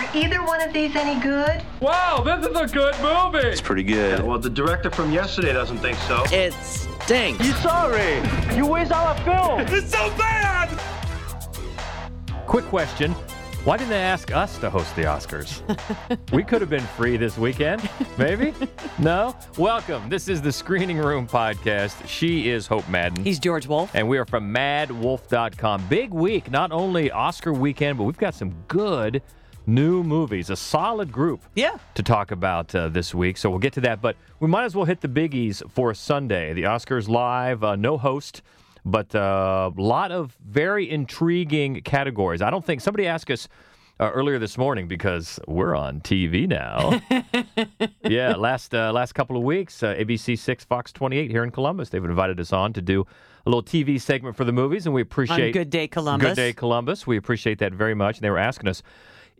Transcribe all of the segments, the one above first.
Are either one of these any good? Wow, this is a good movie. It's pretty good. Well, the director from yesterday doesn't think so. It stinks. You sorry? You waste all our film. It's so bad. Quick question. Why didn't they ask us to host the Oscars? we could have been free this weekend, maybe? No? Welcome. This is the Screening Room Podcast. She is Hope Madden. He's George Wolf. and we are from maddwolf.com. Big week, not only Oscar weekend, but we've got some good new movies, a solid group Yeah. to talk about uh, this week. So we'll get to that, but we might as well hit the biggies for Sunday. The Oscars live, uh, no host, but a uh, lot of very intriguing categories. I don't think somebody asked us. Uh, earlier this morning, because we're on TV now. yeah, last uh, last couple of weeks, uh, ABC Six, Fox 28 here in Columbus, they've invited us on to do a little TV segment for the movies, and we appreciate Good Day Columbus. Good Day Columbus. We appreciate that very much. And they were asking us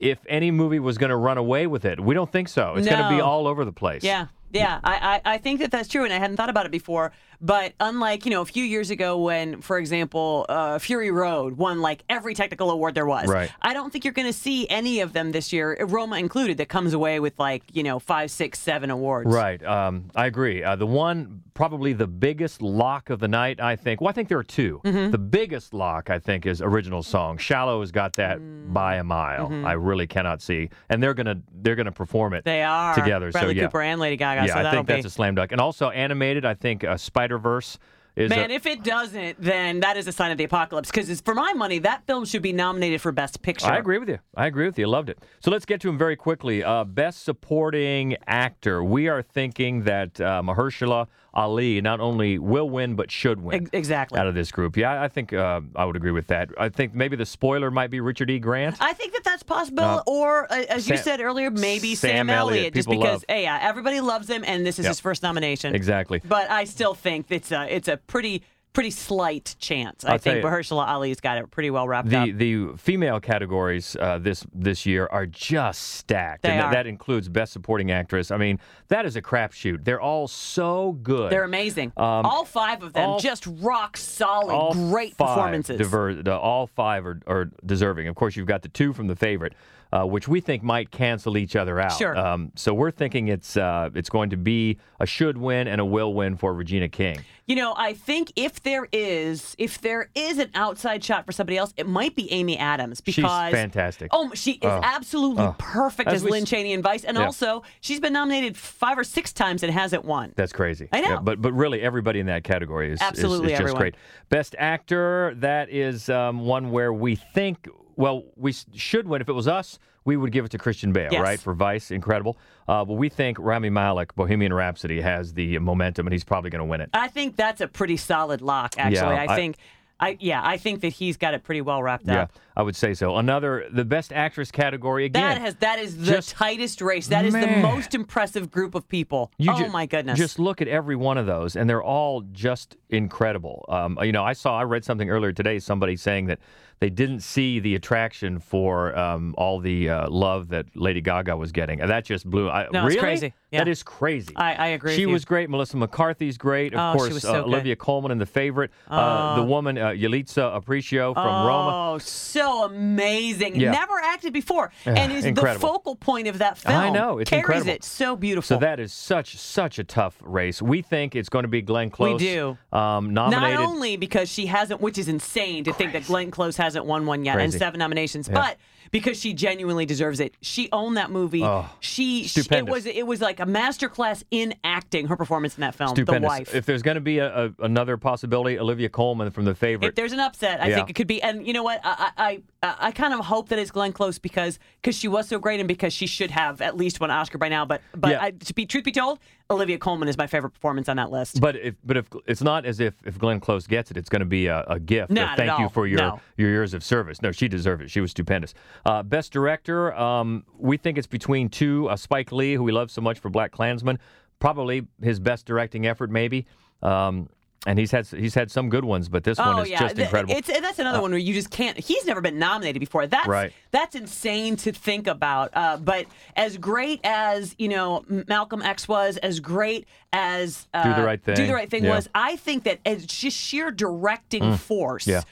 if any movie was going to run away with it. We don't think so. It's going to be all over the place. Yeah. Yeah, I, I, I think that that's true, and I hadn't thought about it before. But unlike, you know, a few years ago when, for example, uh, Fury Road won like every technical award there was, Right. I don't think you're going to see any of them this year, Roma included, that comes away with like, you know, five, six, seven awards. Right. Um, I agree. Uh, the one, probably the biggest lock of the night, I think. Well, I think there are 2 Mm-hmm. The biggest lock, I think, is original song. Shallow has got that Mm. by a mile. I really cannot see, and they're gonna they're gonna perform it. Mm-hmm. They are together. Bradley so yeah, Cooper and Lady Gaga. yeah, so I think that's be. a slam dunk. And also animated, I think uh, Spider Verse is. Man, a, if it doesn't, then that is a sign of the apocalypse. Because for my money, that film should be nominated for Best Picture. I agree with you. I agree with you. Loved it. So let's get to him very quickly. Uh, best supporting actor. We are thinking that uh, Mahershala Ali not only will win but should win. Exactly. Out of this group, yeah, I think uh, I would agree with that. I think maybe the spoiler might be Richard E. Grant. I think that that's possible, Uh, or uh, as you said earlier, maybe Sam Sam, Elliott, Elliott, just because, love. hey, yeah, everybody loves him, and this is Yep. his first nomination. Exactly. But I still think it's a it's a pretty pretty slight chance. I tell think Mahershala Ali's got it pretty well wrapped up. The the female categories uh, this this year are just stacked, They and are. that includes best supporting actress. I mean, that is a crapshoot. They're all so good. They're amazing. Um, all five of them, all- just rock solid, great performances. all five are, are deserving. Of course, you've got the two from the favorite, uh, which we think might cancel each other out. Sure. Um, so we're thinking it's uh, it's going to be a should win and a will win for Regina King. You know, I think if there is if there is an outside shot for somebody else, it might be Amy Adams because She's fantastic. Oh, she is absolutely perfect As as, we Lynne Cheney in Vice, and Yeah. also she's been nominated five or six times and hasn't won. That's crazy. I know. Yeah, but but really, everybody in that category is is- Absolutely is, just everyone. great. Best actor. That is um, one where we think. Well, we should win. If it was us, we would give it to Christian Bale, Yes. right? For Vice, incredible. Uh, but we think Rami Malek, Bohemian Rhapsody, has the momentum, and he's probably going to win it. I think that's a pretty solid lock. Actually, Yeah, I I- think, I yeah, I think that he's got it pretty well wrapped Yeah, up. I would say so. Another, the best actress category again. That has that is the Just- tightest race. That is the most impressive group of people. You oh ju- my goodness! Just look at every one of those, and they're all just incredible. Um, you know, I saw, I read something earlier today, somebody saying that they didn't see the attraction for um, all the uh, love that Lady Gaga was getting, and that just blew. I, No, it's really? crazy. Yeah. That is crazy. I- I agree She with you. was great. Melissa McCarthy's great. Of Oh, she course, uh, good. Olivia Colman in The Favorite. uh, the woman uh, Yalitza Aparicio from Roma. Oh, so amazing! Yeah. Never acted before, and is incredible. the focal point of that film. I know, it's carries incredible. it so beautiful. So that is such such a tough race. We think it's going to be Glenn Close. We do. Um, not only because she hasn't, which is insane to think that Glenn Close hasn't won one yet Crazy. and seven nominations, but because she genuinely deserves it. She owned that movie. Oh, she, she it was it was like a masterclass in acting. Her performance in that film, Stupendous. The Wife. If there's going to be a, a, another possibility, Olivia Colman from The Favorite. If there's an upset, I Yeah. think it could be. And you know what? I I, I, I kind of hope that it's Glenn Close because because she was so great and because she should have at least one Oscar by now. But but Yeah. I, to be truth be told, Olivia Colman is my favorite performance on that list. but if but if it's not as if if Glenn Close gets it, it's going to be a, a gift. Not thank you for your No. your years of service. No, she deserved it. She was stupendous. Uh, best director. Um, we think it's between two. Uh, Spike Lee, who we love so much for BlacKkKlansman, probably his best directing effort, maybe. Um, and he's had he's had some good ones, but this one Oh is yeah, just incredible. Uh, It's and that's another one where you just can't. He's never been nominated before. That's Right. that's insane to think about. Uh, but as great as you know Malcolm X was, as great as uh, Do the Right Thing. Do the right thing Yeah. Mm. was. I think that as just sheer directing force. Yeah.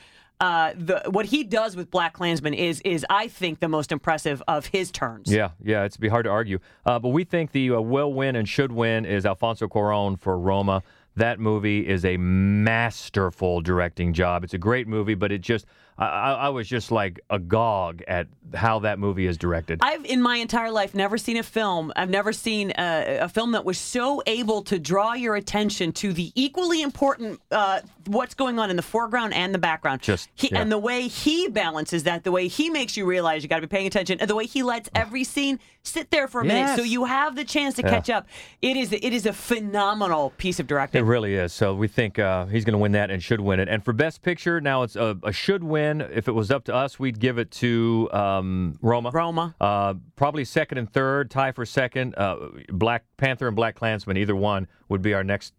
uh, the what he does with BlacKkKlansman is is I think the most impressive of his turns. Yeah, yeah, it's be hard to argue. Uh, but we think the uh, will win and should win is Alfonso Cuarón for Roma. That movie is a masterful directing job. It's a great movie, but it just I, I was just like agog at how that movie is directed. I've in my entire life never seen a film. I've never seen a, a film that was so able to draw your attention to the equally important uh, what's going on in the foreground and the background. Just- he, yeah. and the way he balances that, the way he makes you realize you got to be paying attention, and the way he lets every scene sit there for a minute so you have the chance to Yeah. catch up. It is it is a phenomenal piece of directing. It really is. So we think uh, he's going to win that and should win it. And for Best Picture, now it's a, a should win. If it was up to us, we'd give it to um, Roma. Roma. Uh, probably second and third, tie for second. Uh, Black Panther and BlacKkKlansman, either one would be our next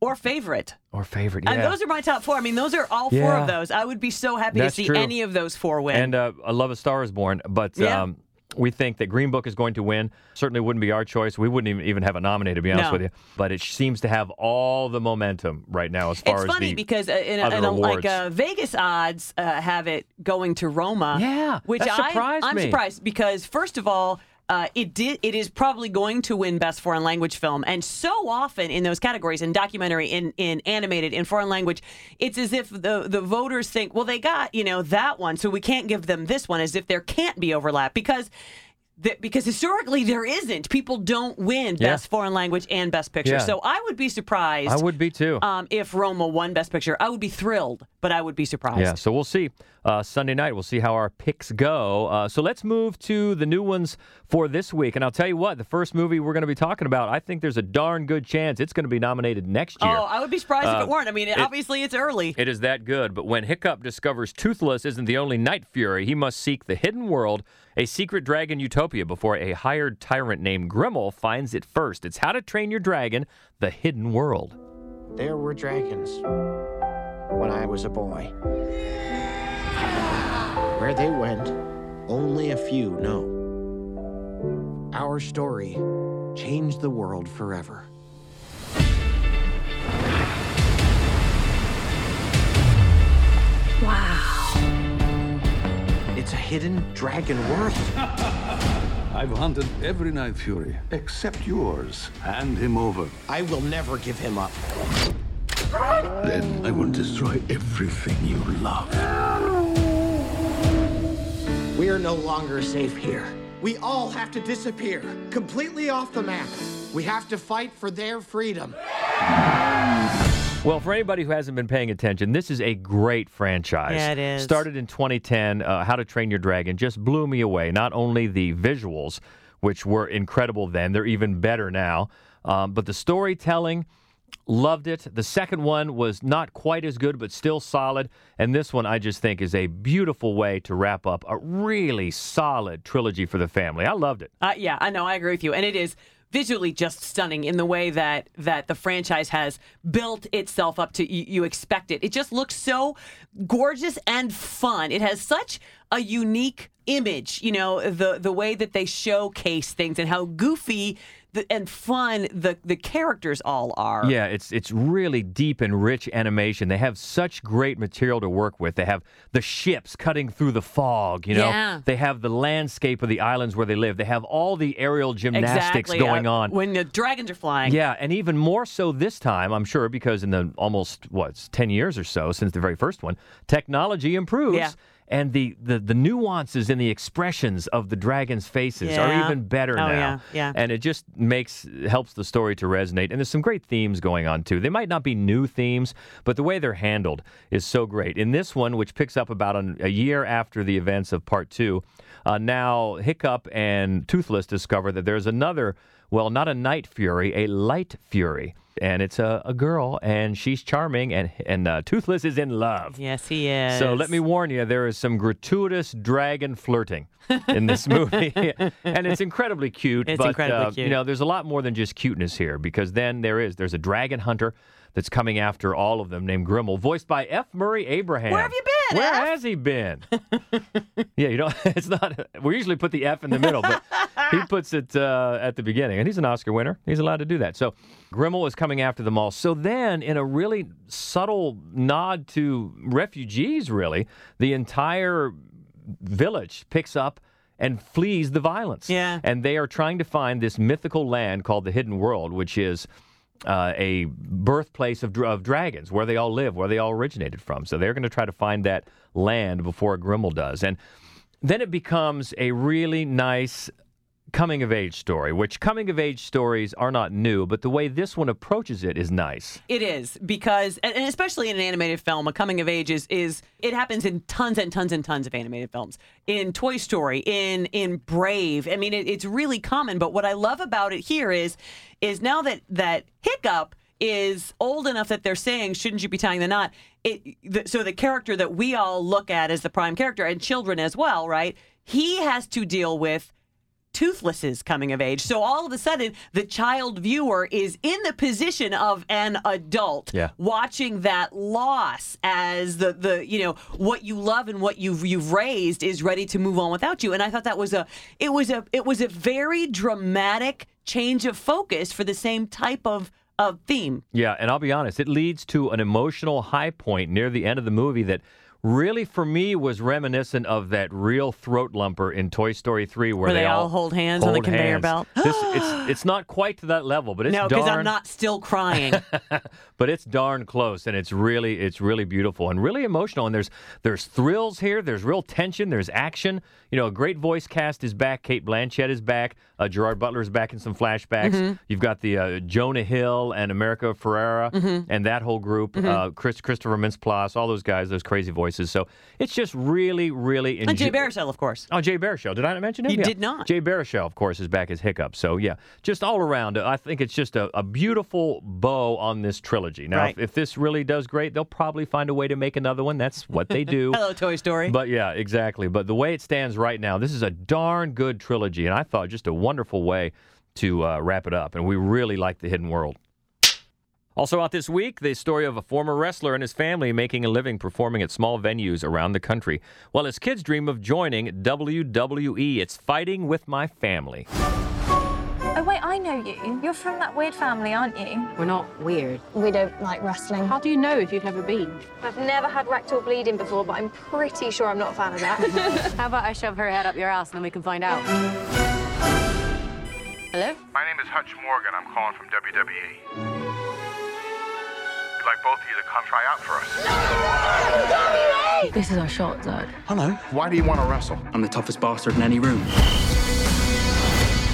or favorite. or favorite. And yeah. those are my top four. I mean, those are all four Yeah. of those. I would be so happy That's to see true. any of those four win. And uh, I love A Star Is Born, but Yeah. um, we think that Green Book is going to win. Certainly wouldn't be our choice. We wouldn't even, even have a nominee, to be honest No. with you. But it seems to have all the momentum right now as far as It's as funny the because uh, in a, in a, like uh, Vegas odds uh, have it going to Roma. Yeah, which I, surprised I'm surprised because first of all. Uh, it did. It is probably going to win Best Foreign Language Film, and so often in those categories, in documentary, in in animated, in foreign language, it's as if the the voters think, well, they got you know that one, so we can't give them this one, as if there can't be overlap because. That, because historically there isn't. People don't win Yeah. Best Foreign Language and Best Picture. Yeah. So I would be surprised. I would be too. Um, if Roma won Best Picture, I would be thrilled, but I would be surprised. Yeah, so we'll see. Uh, Sunday night, we'll see how our picks go. Uh, so let's move to the new ones for this week. And I'll tell you what, the first movie we're going to be talking about, I think there's a darn good chance it's going to be nominated next year. Oh, I would be surprised if Uh, it weren't. I mean, it- obviously it's early. It is that good, but when Hiccup discovers Toothless isn't the only Night Fury, he must seek the hidden world, a secret dragon utopia, before a hired tyrant named Grimmel finds it first. It's How to Train Your Dragon, the Hidden World. There were dragons when I was a boy. Where they went, only a few know. Our story changed the world forever. Wow. It's a hidden dragon world. I've hunted every Night Fury except yours. Hand him over. I will never give him up. Then I will destroy everything you love. We are no longer safe here. We all have to disappear, completely off the map. We have to fight for their freedom. Well, for anybody who hasn't been paying attention, this is a great franchise. Yeah, it is. Started in 2010, uh, How to Train Your Dragon just blew me away. Not only the visuals, which were incredible then, they're even better now, um, but the storytelling, loved it. The second one was not quite as good, but still solid. And this one, I just think, is a beautiful way to wrap up a really solid trilogy for the family. I loved it. Uh, yeah, I know. I agree with you, and it is visually just stunning in the way that that the franchise has built itself up to you, you expect it. It just looks so gorgeous and fun. It has such a unique image, you know, the the way that they showcase things and how goofy the, and fun the the characters all are. Yeah, it's it's really deep and rich animation. They have such great material to work with. They have the ships cutting through the fog, you know. Yeah. They have the landscape of the islands where they live. They have all the aerial gymnastics exactly. going uh, on. when the dragons are flying. Yeah, and even more so this time, I'm sure, because in the almost what ten years or so since the very first one, technology improves. Yeah. And the, the, the nuances in the expressions of the dragons' faces are even better Oh, now. yeah, yeah. And it just makes helps the story to resonate. And there's some great themes going on too. They might not be new themes, but the way they're handled is so great. In this one, which picks up about an, a year after the events of part two, uh, now Hiccup and Toothless discover that there's another, well, not a night fury, a light fury. And it's a, a girl, and she's charming, and and uh, Toothless is in love. Yes, he is. So let me warn you, there is some gratuitous dragon flirting in this movie, and it's incredibly cute. It's but incredibly uh, cute. you know, there's a lot more than just cuteness here because then there is there's a dragon hunter that's coming after all of them named Grimmel, voiced by F. Murray Abraham. Where have you been? Where F. has he been? yeah, you don't. It's not. We usually put the F in the middle, but he puts it uh, at the beginning, and he's an Oscar winner. He's allowed to do that. So Grimmel is coming after them all. So then, in a really subtle nod to refugees, really, the entire village picks up and flees the violence. Yeah. And they are trying to find this mythical land called the Hidden World, which is uh, a birthplace of, of dragons, where they all live, where they all originated from. So they're going to try to find that land before Grimmel does. And then it becomes a really nice coming of age story, which coming of age stories are not new, but the way this one approaches it is nice. It is because, and especially in an animated film, a coming of age is, is it happens in tons and tons and tons of animated films. In Toy Story, in in Brave, I mean, it, it's really common. But what I love about it here is, is now that that Hiccup is old enough that they're saying, shouldn't you be tying the knot? It the, so the character that we all look at as the prime character and children as well, right? He has to deal with Toothless's coming of age. So all of a sudden, the child viewer is in the position of an adult, Yeah. watching that loss as the the you know what you love and what you've you've raised is ready to move on without you. And I thought that was a it was a it was a very dramatic change of focus for the same type of of theme. Yeah, and I'll be honest, it leads to an emotional high point near the end of the movie that really for me was reminiscent of that real throat lumper in Toy Story 3 where, Where they all hold hands on the conveyor belt. this, it's it's not quite to that level, but it's no, because darn I'm not still crying. but it's darn close and it's really it's really beautiful and really emotional and there's there's thrills here there's real tension there's action you know a great voice cast is back cate blanchett is back uh, gerard butler is back in some flashbacks Mm-hmm. you've got the uh, jonah hill and america ferrera Mm-hmm. and that whole group uh, chris christopher mintz-plasse all those guys those crazy voices so it's just really really interesting. and Jay Baruchel, of course. Oh, Jay Baruchel. Did I not mention him? You Yeah. did not. Jay Baruchel, of course, is back as Hiccup. So, yeah, just all around, I think it's just a, a beautiful bow on this trilogy. Now, Right. if, if this really does great, they'll probably find a way to make another one. That's what they do. Hello, Toy Story. But yeah, exactly. But the way it stands right now, this is a darn good trilogy, and I thought just a wonderful way to uh, wrap it up. And we really like the Hidden World. Also out this week, the story of a former wrestler and his family making a living performing at small venues around the country, while his kids dream of joining WWE. It's Fighting with My Family. Oh, wait, I know you. You're from that weird family, aren't you? We're not weird. We don't like wrestling. How do you know if you've never been? I've never had rectal bleeding before, but I'm pretty sure I'm not a fan of that. How about I shove her head up your ass and then we can find out? Hello? My name is Hutch Morgan. I'm calling from WWE. We'd like both of you to come try out for us. This is our shot, Zach. Hello. Why do you want to wrestle? I'm the toughest bastard in any room.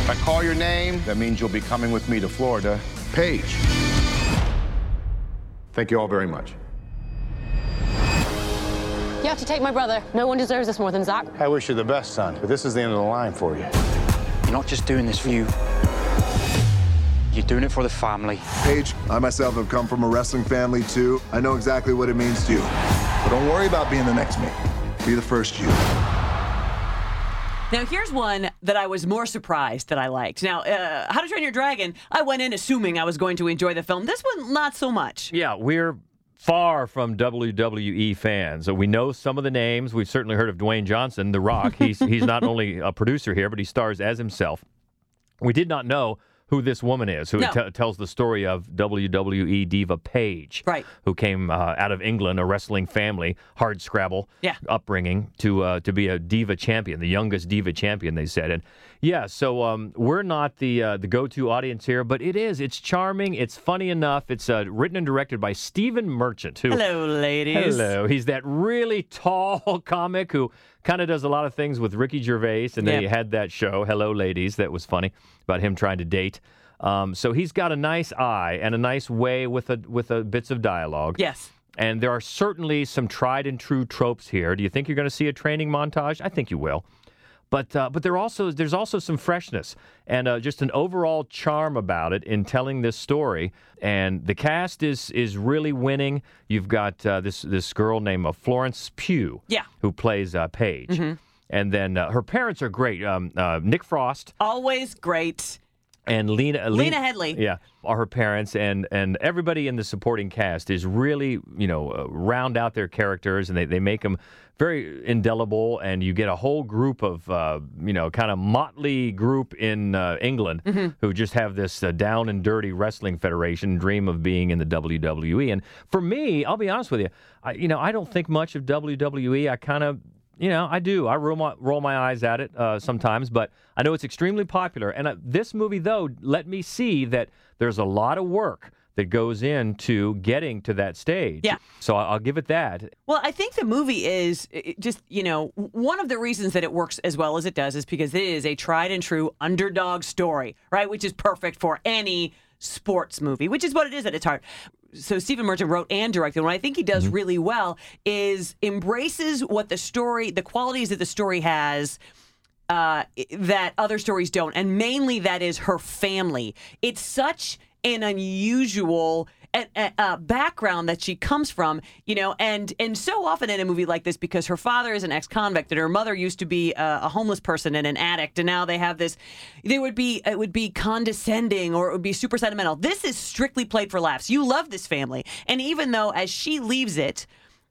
If I call your name, that means you'll be coming with me to Florida. Paige. Thank you all very much. You have to take my brother. No one deserves this more than Zach. I wish you the best, son, but this is the end of the line for you. You're not just doing this for you. You're doing it for the family. Paige, I myself have come from a wrestling family too. I know exactly what it means to you. But don't worry about being the next me. Be the first you. Now, here's one that I was more surprised that I liked. Now, uh, How to Train Your Dragon, I went in assuming I was going to enjoy the film. This one, not so much. Yeah, we're far from WWE fans. So we know some of the names. We've certainly heard of Dwayne Johnson, The Rock. He's he's not only a producer here, but he stars as himself. We did not know who this woman is, who No. t- tells the story of WWE diva Paige, Right. Who came uh, out of England, a wrestling family, hard scrabble Yeah. upbringing to uh, to be a diva champion, the youngest diva champion. They said, and yeah, so um, we're not the uh, the go to audience here, but it is. It's charming. It's funny enough. It's uh, written and directed by Stephen Merchant, who Hello, ladies. Hello. He's that really tall comic who kind of does a lot of things with Ricky Gervais, and they had that show, Hello Ladies, that was funny about him trying to date. Um, so he's got a nice eye and a nice way with a with a bits of dialogue. Yes. And there are certainly some tried and true tropes here. Do you think you're going to see a training montage? I think you will. But uh, but there also there's also some freshness and uh, just an overall charm about it in telling this story. And the cast is is really winning. You've got uh, this this girl named uh, Florence Pugh, Yeah. who plays uh, Paige, Mhm. and then uh, her parents are great. Um, uh, Nick Frost Always great. And Lena Lena Headey. yeah, are her parents, and and everybody in the supporting cast is really you know uh, round out their characters, and they they make them very indelible, and you get a whole group of uh, you know kind of motley group in uh, England Mm-hmm. who just have this uh, down and dirty wrestling federation, dream of being in the WWE, and for me, I'll be honest with you, I, you know I don't think much of WWE. I kind of you know, I do. I roll my roll my eyes at it uh, sometimes, but I know it's extremely popular. And uh, this movie, though, let me see that there's a lot of work that goes into getting to that stage. Yeah. So I'll give it that. Well, I think the movie is just, you know, one of the reasons that it works as well as it does is because it is a tried and true underdog story, right? Which is perfect for any sports movie, which is what it is at its heart. So Stephen Merchant wrote and directed. What I think he does really well is embraces what the story, the qualities that the story has uh, that other stories don't, and mainly that is her family. It's such an unusual uh, background that she comes from, you know, and and so often in a movie like this, because her father is an ex-convict and her mother used to be a, a homeless person and an addict, and now they have this. They would be it would be condescending or it would be super sentimental. This is strictly played for laughs. You love this family, and even though as she leaves it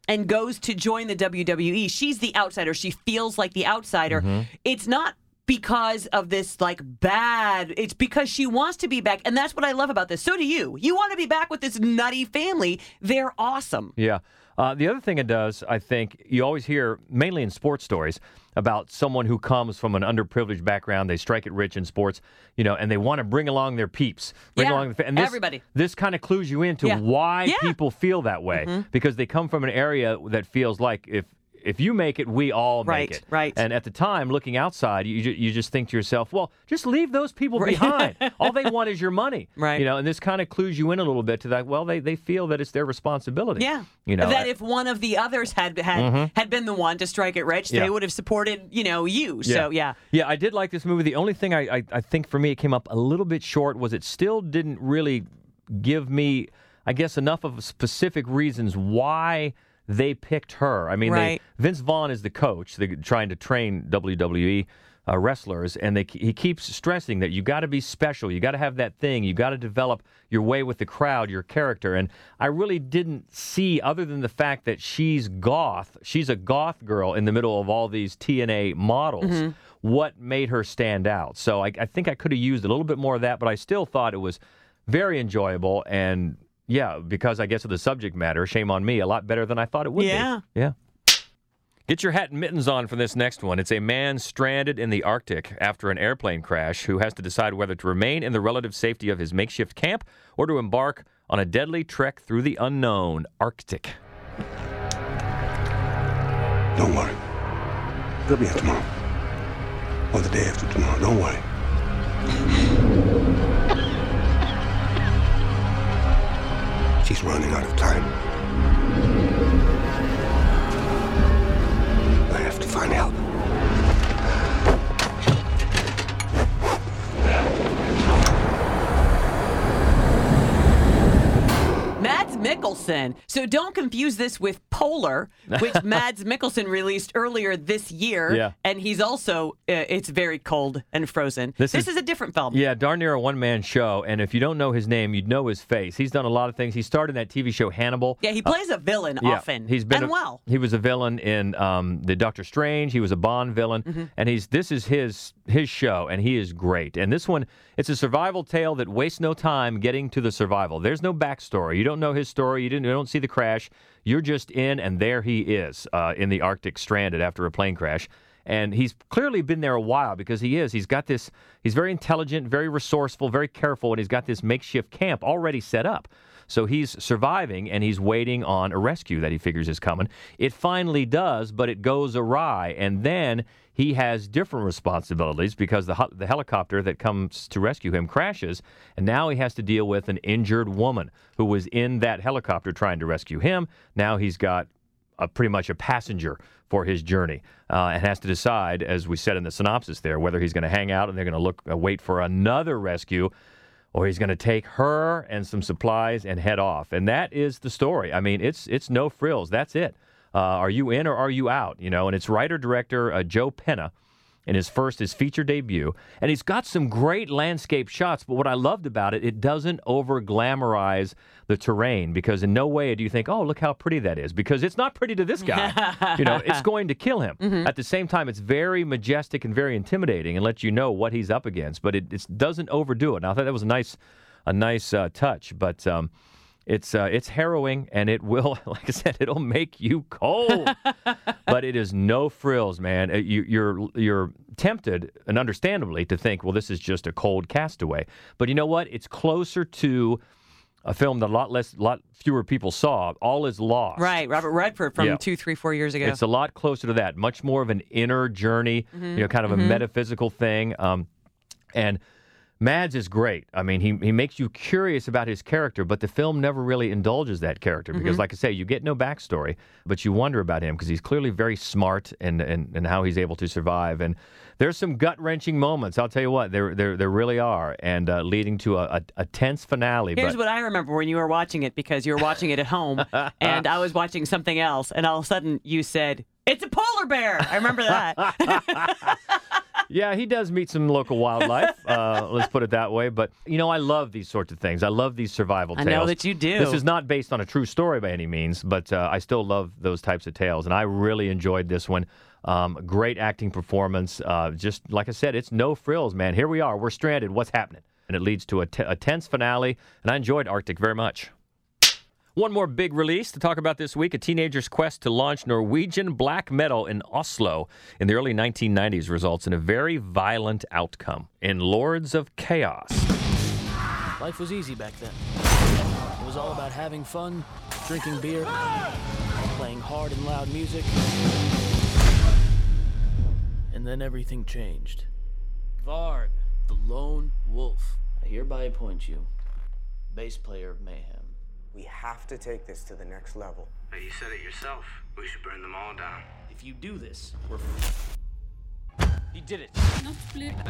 and goes to join the WWE, she's the outsider. She feels like the outsider. It's not because of this like bad. It's because she wants to be back, and that's what I love about this. So do you. You want to be back with this nutty family. They're awesome. Yeah. Uh, the other thing it does, I think, you always hear, mainly in sports stories, about someone who comes from an underprivileged background. They strike it rich in sports, you know, and they want to bring along their peeps. Bring Yeah, along the, and this, everybody. This kind of clues you into Yeah. why Yeah. people feel that way Mhm. because they come from an area that feels like if if you make it, we all Right, make it. right. And at the time, looking outside, you you just think to yourself, well, just leave those people Right. behind. all they want is your money. Right. You know, and this kind of clues you in a little bit to that. Well, they they feel that it's their responsibility. Yeah. You know. that if one of the others had had Mhm. had been the one to strike it rich, Yeah. they would have supported, you know, you. So yeah. Yeah, I did like this movie. The only thing I, I, I think for me it came up a little bit short was it still didn't really give me, I guess, enough of specific reasons why they picked her. I mean, they, Vince Vaughn is the coach, the, trying to train WWE uh, wrestlers, and they, he keeps stressing that you got to be special, you got to have that thing, you got to develop your way with the crowd, your character. And I really didn't see, other than the fact that she's goth, she's a goth girl in the middle of all these TNA models. Mhm. What made her stand out? So I, I think I could have used a little bit more of that, but I still thought it was very enjoyable and yeah, because I guess of the subject matter, shame on me, a lot better than I thought it would Yeah. be. Yeah. Yeah. Get your hat and mittens on for this next one. It's a man stranded in the Arctic after an airplane crash who has to decide whether to remain in the relative safety of his makeshift camp or to embark on a deadly trek through the unknown Arctic. Don't worry. They'll be here tomorrow. Or the day after tomorrow. Don't worry. She's running out of time. I have to find help. Mads Mikkelsen. So don't confuse this with Polar, which Mads Mikkelsen released earlier this year. Yeah. And he's also, uh, it's very cold and frozen. This This, is- is, a different film. Yeah, darn near a one man show. And if you don't know his name, you'd know his face. He's done a lot of things. He starred in that TV show Hannibal. Yeah, he plays a villain Yeah, often. He's been and a- well. He was a villain in um, the Doctor Strange. He was a Bond villain, Mm-hmm. and he's this is his his show, and he is great. And this one, it's a survival tale that wastes no time getting to the survival. There's no backstory. You don't know his story. You didn't. You don't see the crash. You're just in, and there he is uh, in the Arctic, stranded after a plane crash. And he's clearly been there a while because he is. He's got this. He's very intelligent, very resourceful, very careful, and he's got this makeshift camp already set up. So he's surviving and he's waiting on a rescue that he figures is coming. It finally does, but it goes awry. And then he has different responsibilities because the, the helicopter that comes to rescue him crashes. And now he has to deal with an injured woman who was in that helicopter trying to rescue him. Now he's got a, pretty much a passenger for his journey uh, and has to decide, as we said in the synopsis there, whether he's going to hang out and they're going to look uh, wait for another rescue or he's going to take her and some supplies and head off. And that is the story. I mean, it's it's no frills. That's it. Uh, are you in or are you out? You know, and it's writer director uh, Joe Penna. In his first, his feature debut. And he's got some great landscape shots. But what I loved about it, it doesn't over glamorize the terrain because in no way do you think, oh, look how pretty that is. Because it's not pretty to this guy. you know, it's going to kill him. At the same time, it's very majestic and very intimidating and lets you know what he's up against. But it, it doesn't overdo it. And I thought that was a nice, a nice uh, touch. But um, it's uh, it's harrowing, and it will, like I said, it'll make you cold. but it is no frills, man. Uh, You, you're you're tempted, and understandably, to think, well, this is just a cold castaway. But you know what? It's closer to a film that a lot less, lot fewer people saw. All is lost. Right, Robert Redford from Yeah. two, three, four years ago. It's a lot closer to that. Much more of an inner journey, Mhm, you know, kind of a mhm. metaphysical thing. Um, and Mads is great. I mean, he, he makes you curious about his character, but the film never really indulges that character because, Mhm. like I say, you get no backstory, but you wonder about him because he's clearly very smart and, and, and how he's able to survive. And there's some gut wrenching moments. I'll tell you what, there there, there really are, and uh, leading to a, a, a tense finale. Here's but what I remember when you were watching it because you were watching it at home and I was watching something else, and all of a sudden you said, It's a polar bear. I remember that. Yeah, he does meet some local wildlife. Uh, let's put it that way. But you know, I love these sorts of things. I love these survival I tales. know that you do. This is not based on a true story by any means, but uh, I still love those types of tales, and I really enjoyed this one. Um, great acting performance. Uh, just like I said, it's no frills, man. Here we are. We're stranded. What's happening? And it leads to a, t- a tense finale. And I enjoyed Arctic very much. One more big release to talk about this week a teenager's quest to launch Norwegian black metal in Oslo in the early 1990s results in a very violent outcome in Lords of Chaos. Life was easy back then. It was all about having fun, drinking beer, playing hard and loud music. And then everything changed. Varg, the lone wolf, I hereby appoint you bass player of Mayhem. We have to take this to the next level. Hey, you said it yourself. We should burn them all down. If you do this, we're. He did it.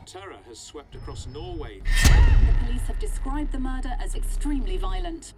Terror has swept across Norway. The police have described the murder as extremely violent.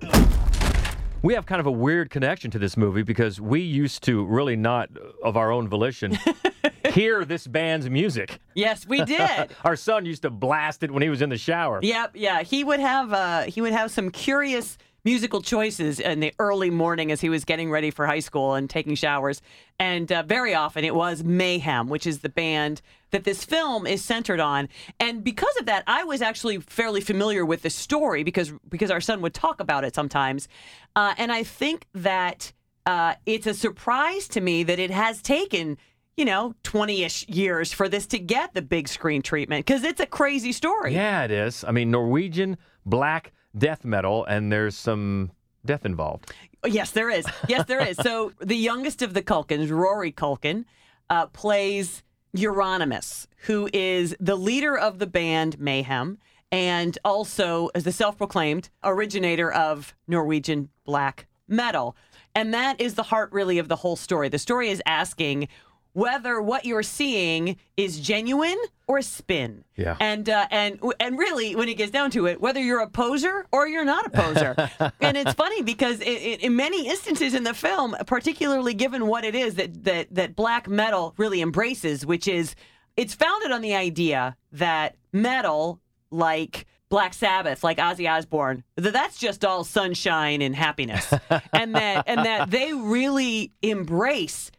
We have kind of a weird connection to this movie because we used to really not of our own volition hear this band's music. Yes, we did. our son used to blast it when he was in the shower. Yep, yeah. He would have uh, he would have some curious musical choices in the early morning as he was getting ready for high school and taking showers. And uh, very often it was Mayhem, which is the band that this film is centered on. And because of that, I was actually fairly familiar with the story because because our son would talk about it sometimes. Uh, and I think that uh, it's a surprise to me that it has taken you know, 20 ish years for this to get the big screen treatment because it's a crazy story. Yeah, it is. I mean, Norwegian black death metal, and there's some death involved. Yes, there is. Yes, there is. So the youngest of the Culkins, Rory Culkin, uh, plays Euronymous, who is the leader of the band Mayhem and also is the self-proclaimed originator of Norwegian black metal. And that is the heart really of the whole story. The story is asking whether what you're seeing is genuine or a spin. Yeah. And uh, and and really, when it gets down to it, whether you're a poser or you're not a poser. and it's funny because it, it, in many instances in the film, particularly given what it is that that that black metal really embraces, which is it's founded on the idea that metal, like Black Sabbath, like Ozzy Osbourne, that that's just all sunshine and happiness, and that and that they really embrace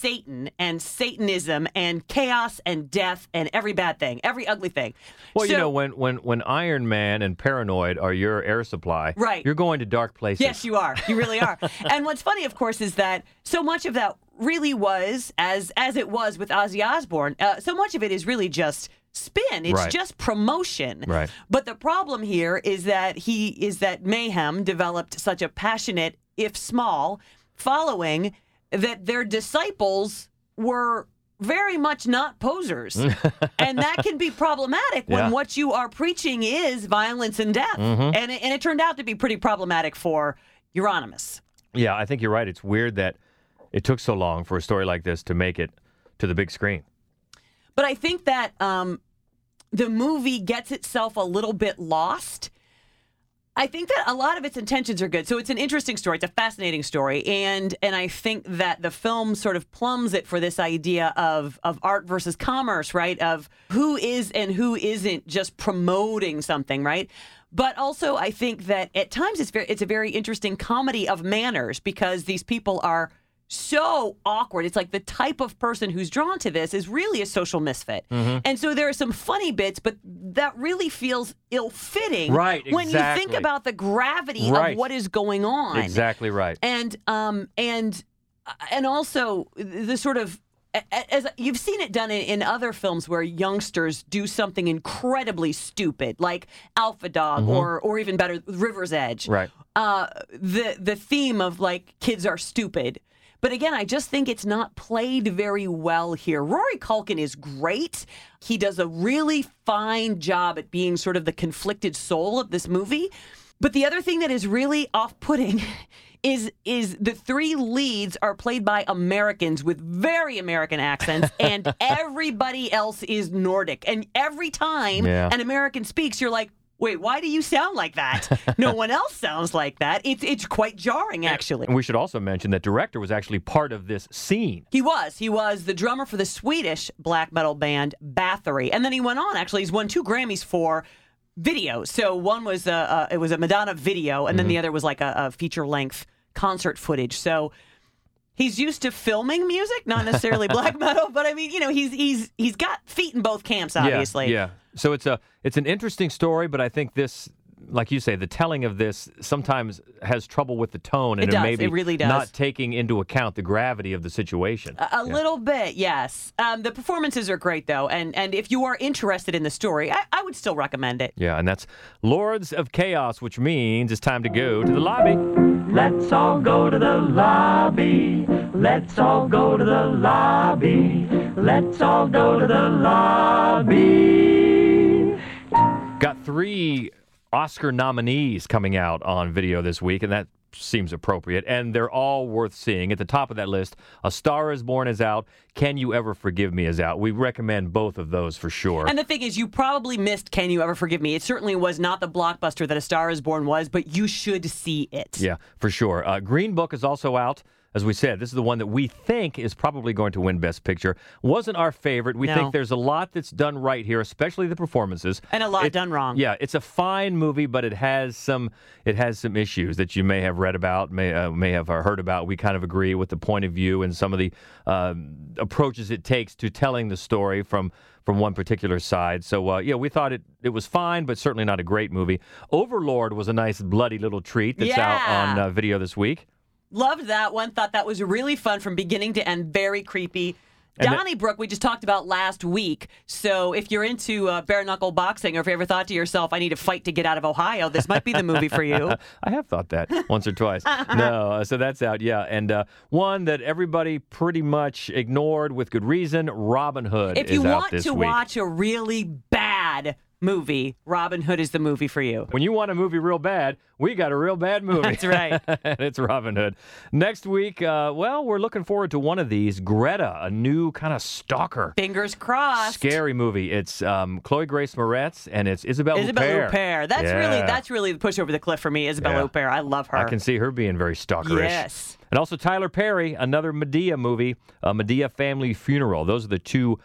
Satan and Satanism and chaos and death and every bad thing, every ugly thing. Well, you know, when, when, when Iron Man and Paranoid are your air supply, Right. you're going to dark places. Yes, you are. You really are. and what's funny, of course, is that so much of that really was as as it was with Ozzy Osbourne. Uh, so much of it is really just spin. It's Right. just promotion. Right. But the problem here is that he is that Mayhem developed such a passionate, if small, following that their disciples were very much not posers. and that can be problematic when Yeah. what you are preaching is violence and death. Mhm. And, it, and it turned out to be pretty problematic for Euronymous. Yeah, I think you're right. It's weird that it took so long for a story like this to make it to the big screen. But I think that um, the movie gets itself a little bit lost. I think that a lot of its intentions are good. So it's an interesting story. It's a fascinating story, and and I think that the film sort of plumbs it for this idea of of art versus commerce, right? Of who is and who isn't just promoting something, right? But also, I think that at times it's very it's a very interesting comedy of manners because these people are so awkward. It's like the type of person who's drawn to this is really a social misfit. Mhm. And so there are some funny bits, but that really feels ill fitting Right, when you think about the gravity Right. of what is going on. Exactly right. And um and and also the sort of as you've seen it done in, other films where youngsters do something incredibly stupid, like Alpha Dog, Mhm. or or even better, River's Edge Right. uh, the the theme of like kids are stupid. But again, I just think it's not played very well here. Rory Culkin is great. He does a really fine job at being sort of the conflicted soul of this movie. But the other thing that is really off-putting is is the three leads are played by Americans with very American accents and everybody else is Nordic. And every time Yeah. an American speaks, you're like, Wait, why do you sound like that? no one else sounds like that. It's it's quite jarring, actually. And we should also mention that director was actually part of this scene. He was. He was the drummer for the Swedish black metal band Bathory, and then he went on. Actually, he's won two Grammys for videos. So one was a, a it was a Madonna video, and then Mm-hmm. the other was like a, a feature length concert footage. So he's used to filming music, not necessarily black metal, but I mean, you know, he's he's he's got feet in both camps, obviously. Yeah, yeah. So it's a it's an interesting story, but I think this, like you say, the telling of this sometimes has trouble with the tone, and It does. maybe It really does. not taking into account the gravity of the situation. A, a Yeah. little bit, yes. Um, the performances are great, though, and and if you are interested in the story, I, I would still recommend it. Yeah, and that's Lords of Chaos, which means it's time to go to the lobby. Let's all go to the lobby. Let's all go to the lobby. Let's all go to the lobby. Got three Oscar nominees coming out on video this week, and that seems appropriate. And they're all worth seeing. At the top of that list, A Star is Born is out. Can You Ever Forgive Me is out. We recommend both of those for sure. And the thing is, you probably missed Can You Ever Forgive Me? It certainly was not the blockbuster that A Star is Born was, but you should see it. Yeah, for sure. Uh, Green Book is also out. As we said, this is the one that we think is probably going to win Best Picture. Wasn't our favorite. We No. think there's a lot that's done right here, especially the performances, And a lot It- done wrong. Yeah, it's a fine movie, but it has some it has some issues that you may have read about, may uh, may have uh, heard about. We kind of agree with the point of view and some of the um, approaches it takes to telling the story from from one particular side. So uh, yeah, we thought it it was fine, but certainly not a great movie. Overlord was a nice bloody little treat that's out on uh, video this week. Loved that one. Thought that was really fun from beginning to end. Very creepy. And the- Donnybrook, we just talked about last week. So if you're into uh, bare knuckle boxing, or if you ever thought to yourself, I need to fight to get out of Ohio, this might be the movie for you. I have thought that once or twice. no, uh, so that's out, yeah. And uh, one that everybody pretty much ignored with good reason Robin Hood if you want to week. watch a really bad movie, Robin Hood is the movie for you. When you want a movie real bad, we got a real bad movie. That's right. it's Robin Hood. Next week, uh, well, we're looking forward to one of these Greta, a new kind of stalker. Fingers crossed. Scary movie. It's um, Chloe Grace Moretz and it's Isabelle Isabelle Huppert. Huppert. That's really that's really the push over the cliff for me. Isabelle Yeah. Huppert. I love her. I can see her being very stalkerish. Yes. And also Tyler Perry, another Madea movie, a Madea Family Funeral. Those are the two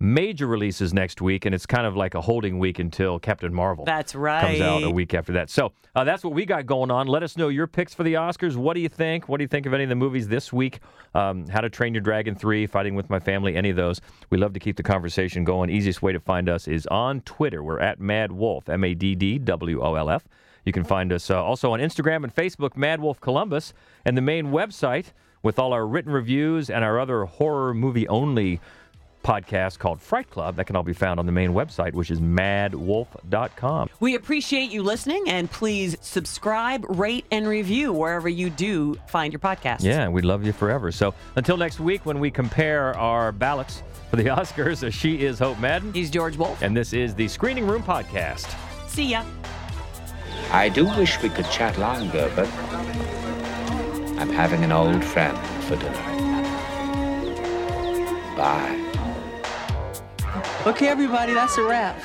major releases next week, and it's kind of like a holding week until Captain Marvel. That's right. Comes out a week after that. So uh, that's what we got going on. Let us know your picks for the Oscars. What do you think? What do you think of any of the movies this week? Um, How to Train Your Dragon 3, Fighting with My Family, any of those. We love to keep the conversation going. Easiest way to find us is on Twitter. We're at MaddWolf, M A D D W O L F. You can find us uh, also on Instagram and Facebook, MaddWolf Columbus, and the main website with all our written reviews and our other horror movie only podcast called Fright Club. That can all be found on the main website, which is maddwolf.com. We appreciate you listening, and please subscribe, rate, and review wherever you do find your podcast. Yeah, we love you forever. So until next week, when we compare our ballots for the Oscars, she is Hope Madden. He's George Wolf. And this is the Screening Room Podcast. See ya. I do wish we could chat longer, but I'm having an old friend for dinner. Bye. Okay, everybody, that's a wrap.